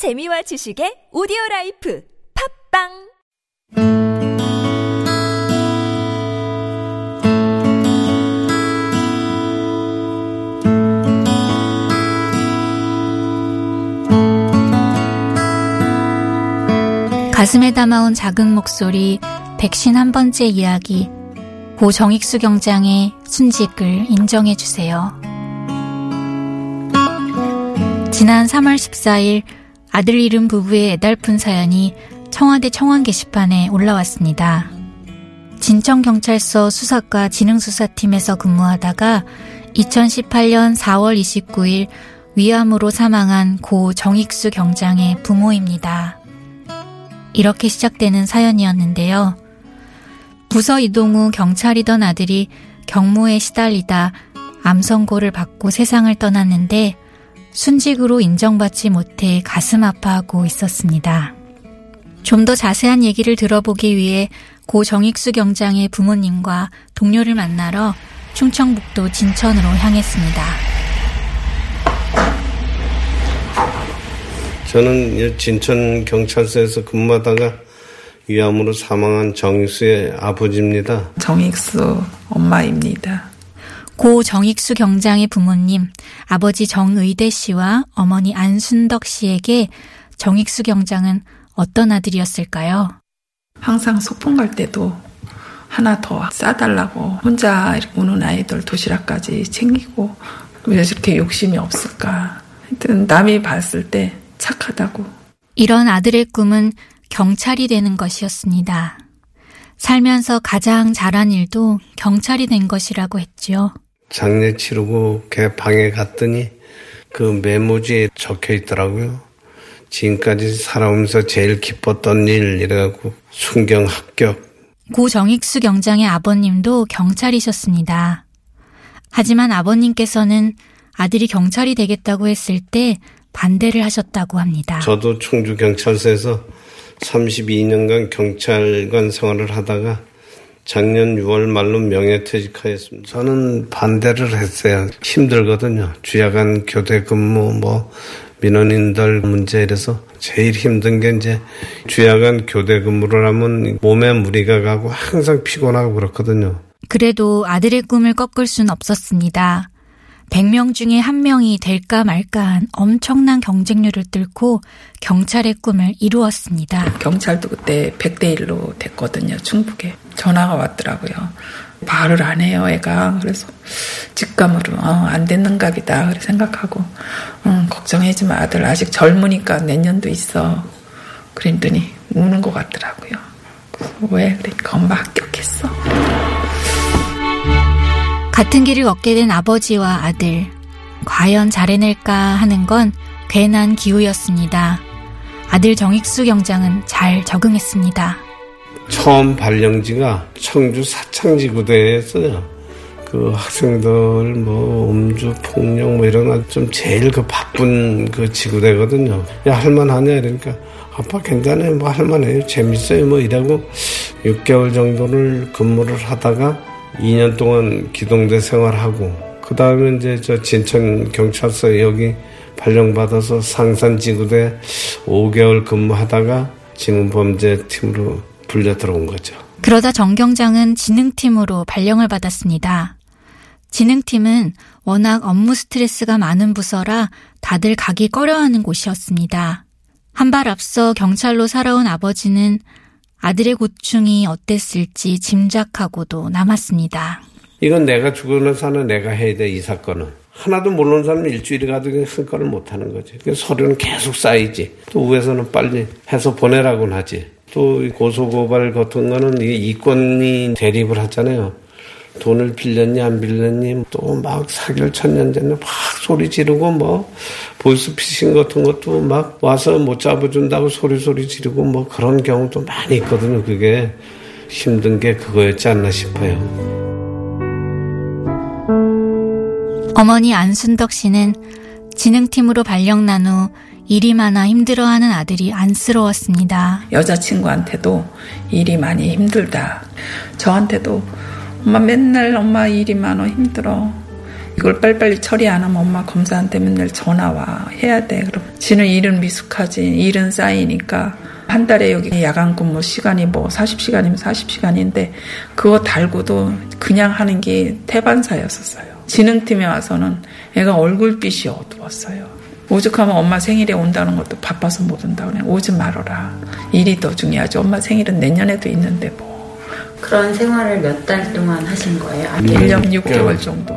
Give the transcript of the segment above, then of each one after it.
재미와 지식의 오디오 라이프 팟빵 가슴에 담아온 작은 목소리, 백쉰한 번째 이야기, 고 정익수 경장의 순직을 인정해 주세요. 지난 3월 14일 아들 잃은 부부의 애달픈 사연이 청와대 청원 게시판에 올라왔습니다. 진천경찰서 수사과 지능수사팀에서 근무하다가 2018년 4월 29일 위암으로 사망한 고 정익수 경장의 부모입니다. 이렇게 시작되는 사연이었는데요. 부서 이동 후 경찰이던 아들이 경무에 시달리다 암 선고를 받고 세상을 떠났는데 순직으로 인정받지 못해 가슴 아파하고 있었습니다. 좀 더 자세한 얘기를 들어보기 위해 고 정익수 경장의 부모님과 동료를 만나러 충청북도 진천으로 향했습니다. 저는 진천 경찰서에서 근무하다가 위암으로 사망한 정익수의 아버지입니다. 정익수 엄마입니다. 고 정익수 경장의 부모님, 아버지 정의대 씨와 어머니 안순덕 씨에게 정익수 경장은 어떤 아들이었을까요? 항상 소풍 갈 때도 하나 더 싸달라고 혼자 우는 아이들 도시락까지 챙기고 왜 이렇게 욕심이 없을까? 하여튼 남이 봤을 때 착하다고. 이런 아들의 꿈은 경찰이 되는 것이었습니다. 살면서 가장 잘한 일도 경찰이 된 것이라고 했지요. 장례 치르고 걔 방에 갔더니 그 메모지에 적혀 있더라고요. 지금까지 살아오면서 제일 기뻤던 일 이래갖고 순경 합격. 고 정익수 경장의 아버님도 경찰이셨습니다. 하지만 아버님께서는 아들이 경찰이 되겠다고 했을 때 반대를 하셨다고 합니다. 저도 충주 경찰서에서 32년간 경찰관 생활을 하다가 작년 6월 말로 명예퇴직하였습니다. 저는 반대를 했어요. 힘들거든요. 주야간 교대 근무, 뭐, 민원인들 문제 이래서 제일 힘든 게 이제 주야간 교대 근무를 하면 몸에 무리가 가고 항상 피곤하고 그렇거든요. 그래도 아들의 꿈을 꺾을 순 없었습니다. 100명 중에 한 명이 될까 말까 한 엄청난 경쟁률을 뚫고 경찰의 꿈을 이루었습니다. 경찰도 그때 100대 1로 됐거든요. 충북에. 전화가 왔더라고요. 말을 안 해요, 애가. 그래서 직감으로 어, 안 됐는가 보다. 그래 생각하고 응, 걱정하지 마. 아들 아직 젊으니까 내년도 있어. 그랬더니 우는 것 같더라고요. 왜? 그러니까 엄마 합격했어. 같은 길을 걷게 된 아버지와 아들. 과연 잘해낼까 하는 건 괜한 기우였습니다. 아들 정익수 경장은 잘 적응했습니다. 처음 발령지가 청주 사창지구대였어요. 그 학생들 뭐 음주 폭력 뭐 이런 거좀 제일 그 바쁜 그 지구대거든요. 야 할만하냐 이러니까 아빠 괜찮아요 뭐 할만해요 재밌어요 뭐 이러고 6개월 정도를 근무를 하다가 2년 동안 기동대 생활하고 그 다음에 이제 저 진천 경찰서 여기 발령받아서 상산지구대 5개월 근무하다가 지능범죄팀으로 불려 들어온 거죠. 그러다 정 경장은 지능팀으로 발령을 받았습니다. 지능팀은 워낙 업무 스트레스가 많은 부서라 다들 가기 꺼려하는 곳이었습니다. 한 발 앞서 경찰로 살아온 아버지는 아들의 고충이 어땠을지 짐작하고도 남았습니다. 이건 내가 죽어는 사는 내가 해야 돼, 이 사건은. 하나도 모르는 사람은 일주일이 가도 한 건을 못 하는 거지. 그 서류는 계속 쌓이지. 또 위에서는 빨리 해서 보내라고는 하지. 또 고소고발 같은 거는 이권이 대립을 하잖아요. 돈을 빌렸니 안 빌렸니 또 막 사기를 쳤는데는 막 소리 지르고 뭐 보이스피싱 같은 것도 막 와서 못 잡아준다고 소리 소리 지르고 뭐 그런 경우도 많이 있거든요. 그게 힘든 게 그거였지 않나 싶어요. 어머니 안순덕 씨는 진흥팀으로 발령난 후 일이 많아 힘들어하는 아들이 안쓰러웠습니다. 여자친구한테도 일이 많이 힘들다. 저한테도 엄마 맨날 엄마 일이 많아 힘들어. 이걸 빨리빨리 처리 안 하면 엄마 검사한테 맨날 전화 와 해야 돼. 그럼 지는 일은 미숙하지 일은 쌓이니까 한 달에 여기 야간 근무 시간이 뭐 40시간이면 40시간인데 그거 달고도 그냥 하는 게 태반사였었어요. 진흥팀에 와서는 애가 얼굴빛이 어두웠어요. 오죽하면 엄마 생일에 온다는 것도 바빠서 못 온다 그래. 오지 말아라. 일이 더 중요하지. 엄마 생일은 내년에도 있는데 뭐. 그런 생활을 몇 달 동안 하신 거예요? 아니, 1년 6개월 정도.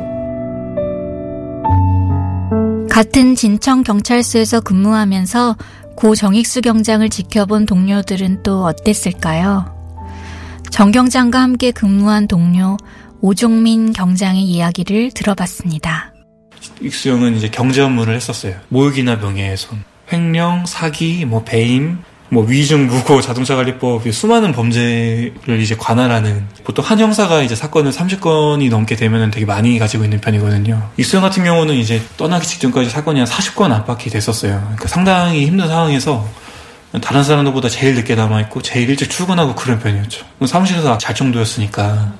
같은 진청 경찰서에서 근무하면서 고 정익수 경장을 지켜본 동료들은 또 어땠을까요? 정 경장과 함께 근무한 동료 오종민 경장의 이야기를 들어봤습니다. 익수 형은 이제 경제 업무를 했었어요. 모욕이나 명예훼손, 횡령, 사기, 뭐 배임, 뭐 위증, 무고, 자동차 관리법 수많은 범죄를 이제 관할하는 보통 한 형사가 이제 사건을 30건이 넘게 되면은 되게 많이 가지고 있는 편이거든요. 이수영 같은 경우는 이제 떠나기 직전까지 사건이 한 40건 안팎이 됐었어요. 그러니까 상당히 힘든 상황에서 다른 사람들보다 제일 늦게 남아있고 제일 일찍 출근하고 그런 편이었죠. 사무실에서 잘 정도였으니까.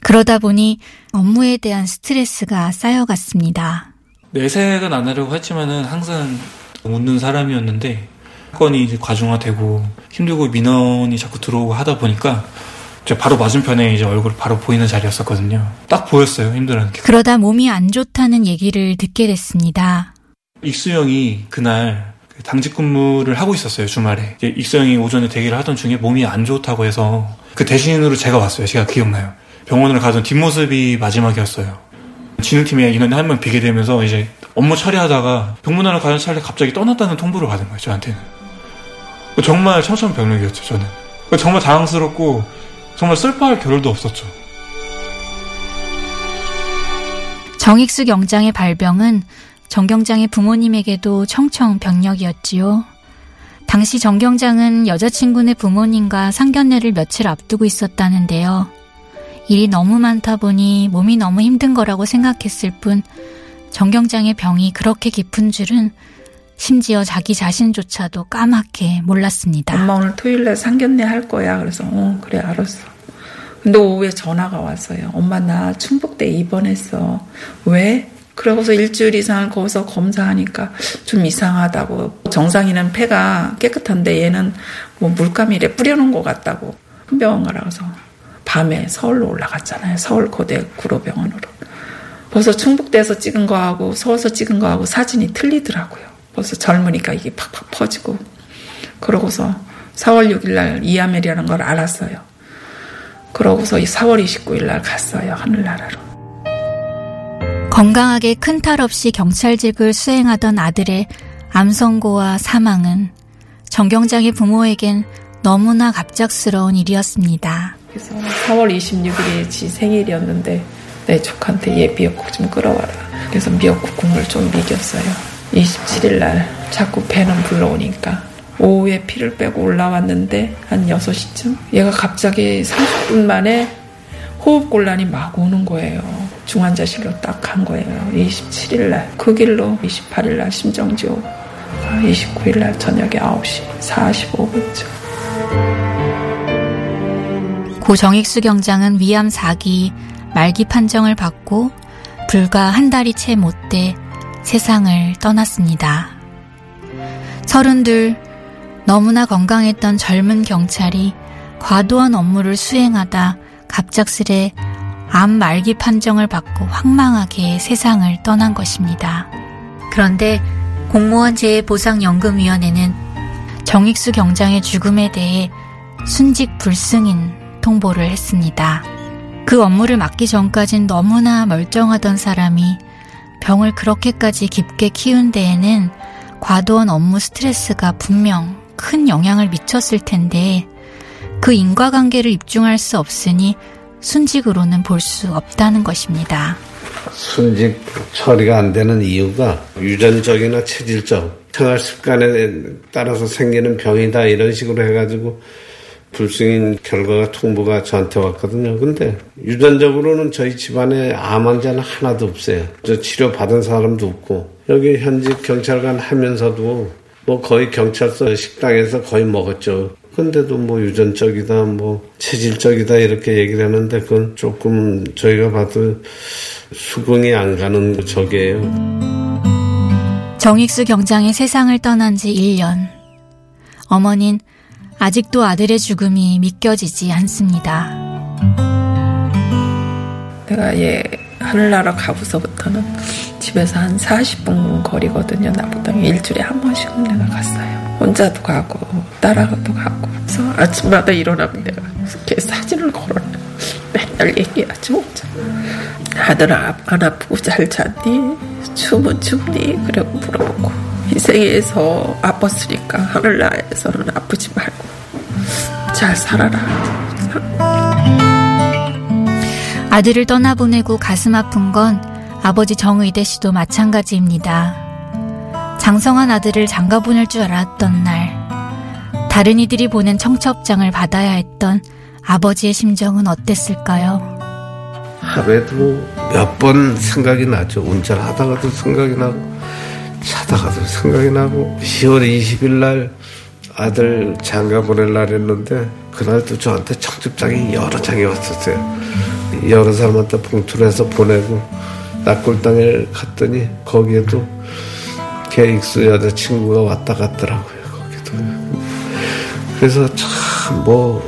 그러다 보니 업무에 대한 스트레스가 쌓여갔습니다. 내색은 안 하려고 했지만은 항상 웃는 사람이었는데 사 건이 이제 과중화되고 힘들고 민원이 자꾸 들어오고 하다 보니까 바로 맞은편에 이제 얼굴 바로 보이는 자리였었거든요. 딱 보였어요, 힘들어하는 게. 그러다 몸이 안 좋다는 얘기를 듣게 됐습니다. 익수형이 그날 그 당직 근무를 하고 있었어요, 주말에. 익수형이 오전에 대기를 하던 중에 몸이 안 좋다고 해서 그 대신으로 제가 왔어요. 제가 기억나요. 병원을 가던 뒷모습이 마지막이었어요. 진흥팀에 인원이 한 명 비게 되면서 이제 업무 처리하다가 병문안을 가는 차례 갑자기 떠났다는 통보를 받은 거예요, 저한테는. 정말 청천벽력이었죠, 저는. 정말 당황스럽고 정말 슬퍼할 겨를도 없었죠. 정익수 경장의 발병은 정 경장의 부모님에게도 청청병력이었지요. 당시 정 경장은 여자친구네 부모님과 상견례를 며칠 앞두고 있었다는데요. 일이 너무 많다 보니 몸이 너무 힘든 거라고 생각했을 뿐 정경장의 병이 그렇게 깊은 줄은 심지어 자기 자신조차도 까맣게 몰랐습니다. 엄마 오늘 토요일날 상견례 할 거야. 그래서 어 그래 알았어. 근데 오후에 전화가 왔어요. 엄마 나 충북대 입원했어. 왜? 그러고서 일주일 이상 거기서 검사하니까 좀 이상하다고. 정상이는 폐가 깨끗한데 얘는 뭐 물감이래 뿌려놓은 것 같다고. 큰 병원 가라서 밤에 서울로 올라갔잖아요. 서울 고대 구로병원으로. 벌써 충북대에서 찍은 거하고 서울서 찍은 거하고 사진이 틀리더라고요. 벌써 젊으니까 이게 팍팍 퍼지고. 그러고서 4월 6일 날 이아멜이라는 걸 알았어요. 그러고서 4월 29일 날 갔어요. 하늘나라로. 건강하게 큰 탈 없이 경찰직을 수행하던 아들의 암 선고와 사망은 정경장의 부모에겐 너무나 갑작스러운 일이었습니다. 그래서 4월 26일이 지 생일이었는데 내 조카한테 얘 미역국 좀 끓여와라. 그래서 미역국 국물 좀 미겼어요. 27일 날 자꾸 배는 불러오니까 오후에 피를 빼고 올라왔는데 한 6시쯤 얘가 갑자기 30분 만에 호흡곤란이 막 오는 거예요. 중환자실로 딱 간 거예요. 27일 날. 그 길로 28일 날 심정지옥. 29일 날 저녁에 9시 45분쯤. 고 정익수 경장은 위암 4기 말기 판정을 받고 불과 한 달이 채 못 돼 세상을 떠났습니다. 서른둘 너무나 건강했던 젊은 경찰이 과도한 업무를 수행하다 갑작스레 암 말기 판정을 받고 황망하게 세상을 떠난 것입니다. 그런데 공무원 재해보상연금위원회는 정익수 경장의 죽음에 대해 순직 불승인 통보를 했습니다. 그 업무를 맡기 전까진 너무나 멀쩡하던 사람이 병을 그렇게까지 깊게 키운 데에는 과도한 업무 스트레스가 분명 큰 영향을 미쳤을 텐데 그 인과관계를 입증할 수 없으니 순직으로는 볼 수 없다는 것입니다. 순직 처리가 안 되는 이유가 유전적이나 체질적 생활 습관에 따라서 생기는 병이다 이런 식으로 해가지고 불승인 결과가 통보가 저한테 왔거든요. 근데 유전적으로는 저희 집안에 암 환자는 하나도 없어요. 저 치료 받은 사람도 없고 여기 현직 경찰관 하면서도 뭐 거의 경찰서 식당에서 거의 먹었죠. 근데도 뭐 유전적이다, 뭐 체질적이다 이렇게 얘기를 하는데 그건 조금 저희가 봐도 수긍이 안 가는 적이에요. 정익수 경장이 세상을 떠난 지 1년. 어머닌 아직도 아들의 죽음이 믿겨지지 않습니다. 내가 얘 하늘나라 가고서부터는 집에서 한 40분 거리거든요. 나보다 일주일에 한 번씩은 내가 갔어요. 혼자도 가고 딸하고도 가고 그래서 아침마다 일어나면 내가 이렇게 사진을 걸어놔. 맨날 얘기하지 혼자. 아들아 안 아프고 잘 잤니? 춤은 춥니? 그래 물어보고 이 세계에서 아팠으니까 하늘나라에서는 아프지 말고 잘 살아라. 아들을 떠나보내고 가슴 아픈 건 아버지 정의대 씨도 마찬가지입니다. 장성한 아들을 장가 보낼 줄 알았던 날, 다른 이들이 보낸 청첩장을 받아야 했던 아버지의 심정은 어땠을까요? 하루에도 몇 번 생각이 나죠. 운전하다가도 생각이 나고, 자다가도 생각이 나고, 10월 20일 날 아들 장가 보낼 날이었는데, 그날도 저한테 청첩장이 여러 장이 왔었어요. 여러 사람한테 봉투를 해서 보내고, 낙골당에 갔더니, 거기에도 걔 익수 여자친구가 왔다 갔더라고요, 거기도. 그래서 참, 뭐,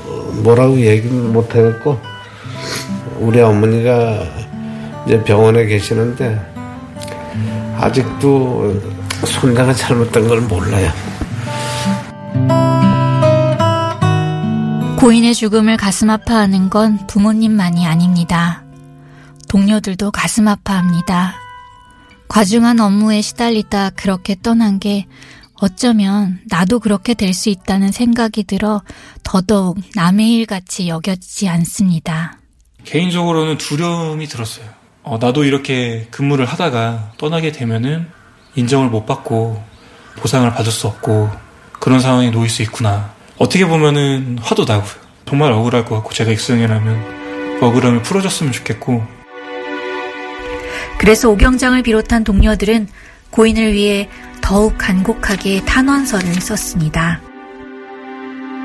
뭐라고 얘기는 못하겠고, 우리 어머니가 이제 병원에 계시는데 아직도 손자가 잘못된 걸 몰라요. 고인의 죽음을 가슴 아파하는 건 부모님만이 아닙니다. 동료들도 가슴 아파합니다. 과중한 업무에 시달리다 그렇게 떠난 게 어쩌면 나도 그렇게 될 수 있다는 생각이 들어 더더욱 남의 일 같이 여겨지지 않습니다. 개인적으로는 두려움이 들었어요. 어, 나도 이렇게 근무를 하다가 떠나게 되면은 인정을 못 받고 보상을 받을 수 없고 그런 상황에 놓일 수 있구나. 어떻게 보면은 화도 나고요. 정말 억울할 것 같고 제가 익숙이라면 억울함을 풀어줬으면 좋겠고 그래서 오경장을 비롯한 동료들은 고인을 위해 더욱 간곡하게 탄원서를 썼습니다.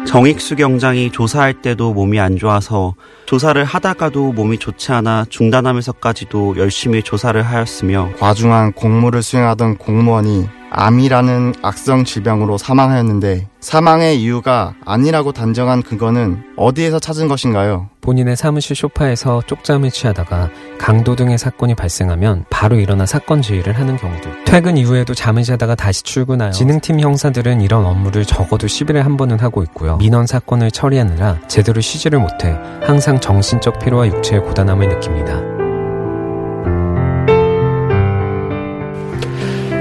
정익수 경장이 조사할 때도 몸이 안 좋아서 조사를 하다가도 몸이 좋지 않아 중단하면서까지도 열심히 조사를 하였으며 과중한 공무를 수행하던 공무원이 암이라는 악성 질병으로 사망하였는데 사망의 이유가 아니라고 단정한 근거는 어디에서 찾은 것인가요? 본인의 사무실 소파에서 쪽잠을 취하다가 강도 등의 사건이 발생하면 바로 일어나 사건 지휘를 하는 경우들. 퇴근 이후에도 잠을 자다가 다시 출근하여 진흥팀 형사들은 이런 업무를 적어도 10일에 한 번은 하고 있고요. 민원 사건을 처리하느라 제대로 쉬지를 못해 항상 정신적 피로와 육체의 고단함을 느낍니다.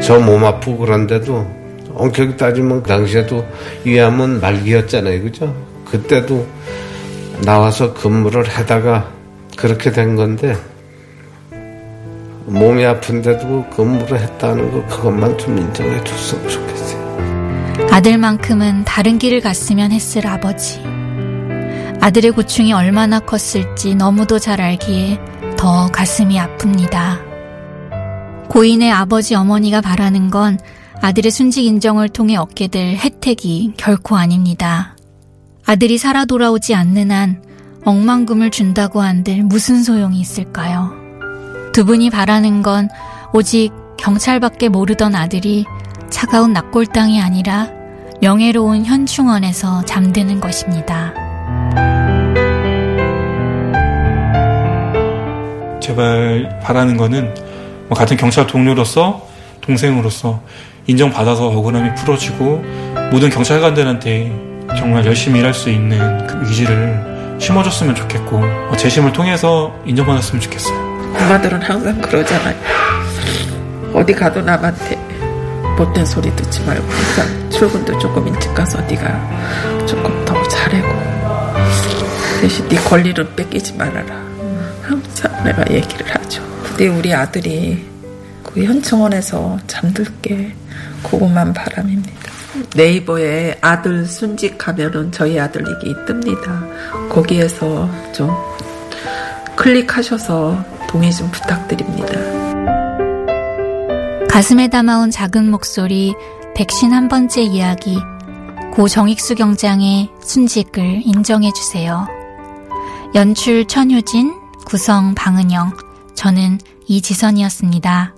저 몸 아프고 그런데도 엄격히 따지면 그 당시에도 위암은 말기였잖아요. 그죠? 그때도 나와서 근무를 하다가 그렇게 된 건데 몸이 아픈데도 근무를 했다는 거 그것만 좀 인정해 줬으면 좋겠어요. 아들만큼은 다른 길을 갔으면 했을 아버지. 아들의 고충이 얼마나 컸을지 너무도 잘 알기에 더 가슴이 아픕니다. 고인의 아버지 어머니가 바라는 건 아들의 순직 인정을 통해 얻게 될 혜택이 결코 아닙니다. 아들이 살아 돌아오지 않는 한 억만금을 준다고 한들 무슨 소용이 있을까요? 두 분이 바라는 건 오직 경찰밖에 모르던 아들이 차가운 낙골당이 아니라 명예로운 현충원에서 잠드는 것입니다. 제발 바라는 거는 뭐 같은 경찰 동료로서 동생으로서 인정받아서 억울함이 풀어지고 모든 경찰관들한테 정말 열심히 일할 수 있는 그 의지를 심어줬으면 좋겠고 어, 재심을 통해서 인정받았으면 좋겠어요. 엄마들은 항상 그러잖아요. 어디 가도 남한테 못된 소리 듣지 말고 항상 출근도 조금 일찍 가서 네가 조금 더 잘하고 대신 네 권리는 뺏기지 말아라. 항상 내가 얘기를 하죠. 그때 우리 아들이 그 현충원에서 잠들게 고구만 바람입니다. 네이버에 아들 순직하면은 저희 아들 이게 뜹니다. 거기에서 좀 클릭하셔서 동의 좀 부탁드립니다. 가슴에 담아온 작은 목소리 백신 한 번째 이야기 고 정익수 경장의 순직을 인정해 주세요. 연출 천효진, 구성 방은영. 저는 이지선이었습니다.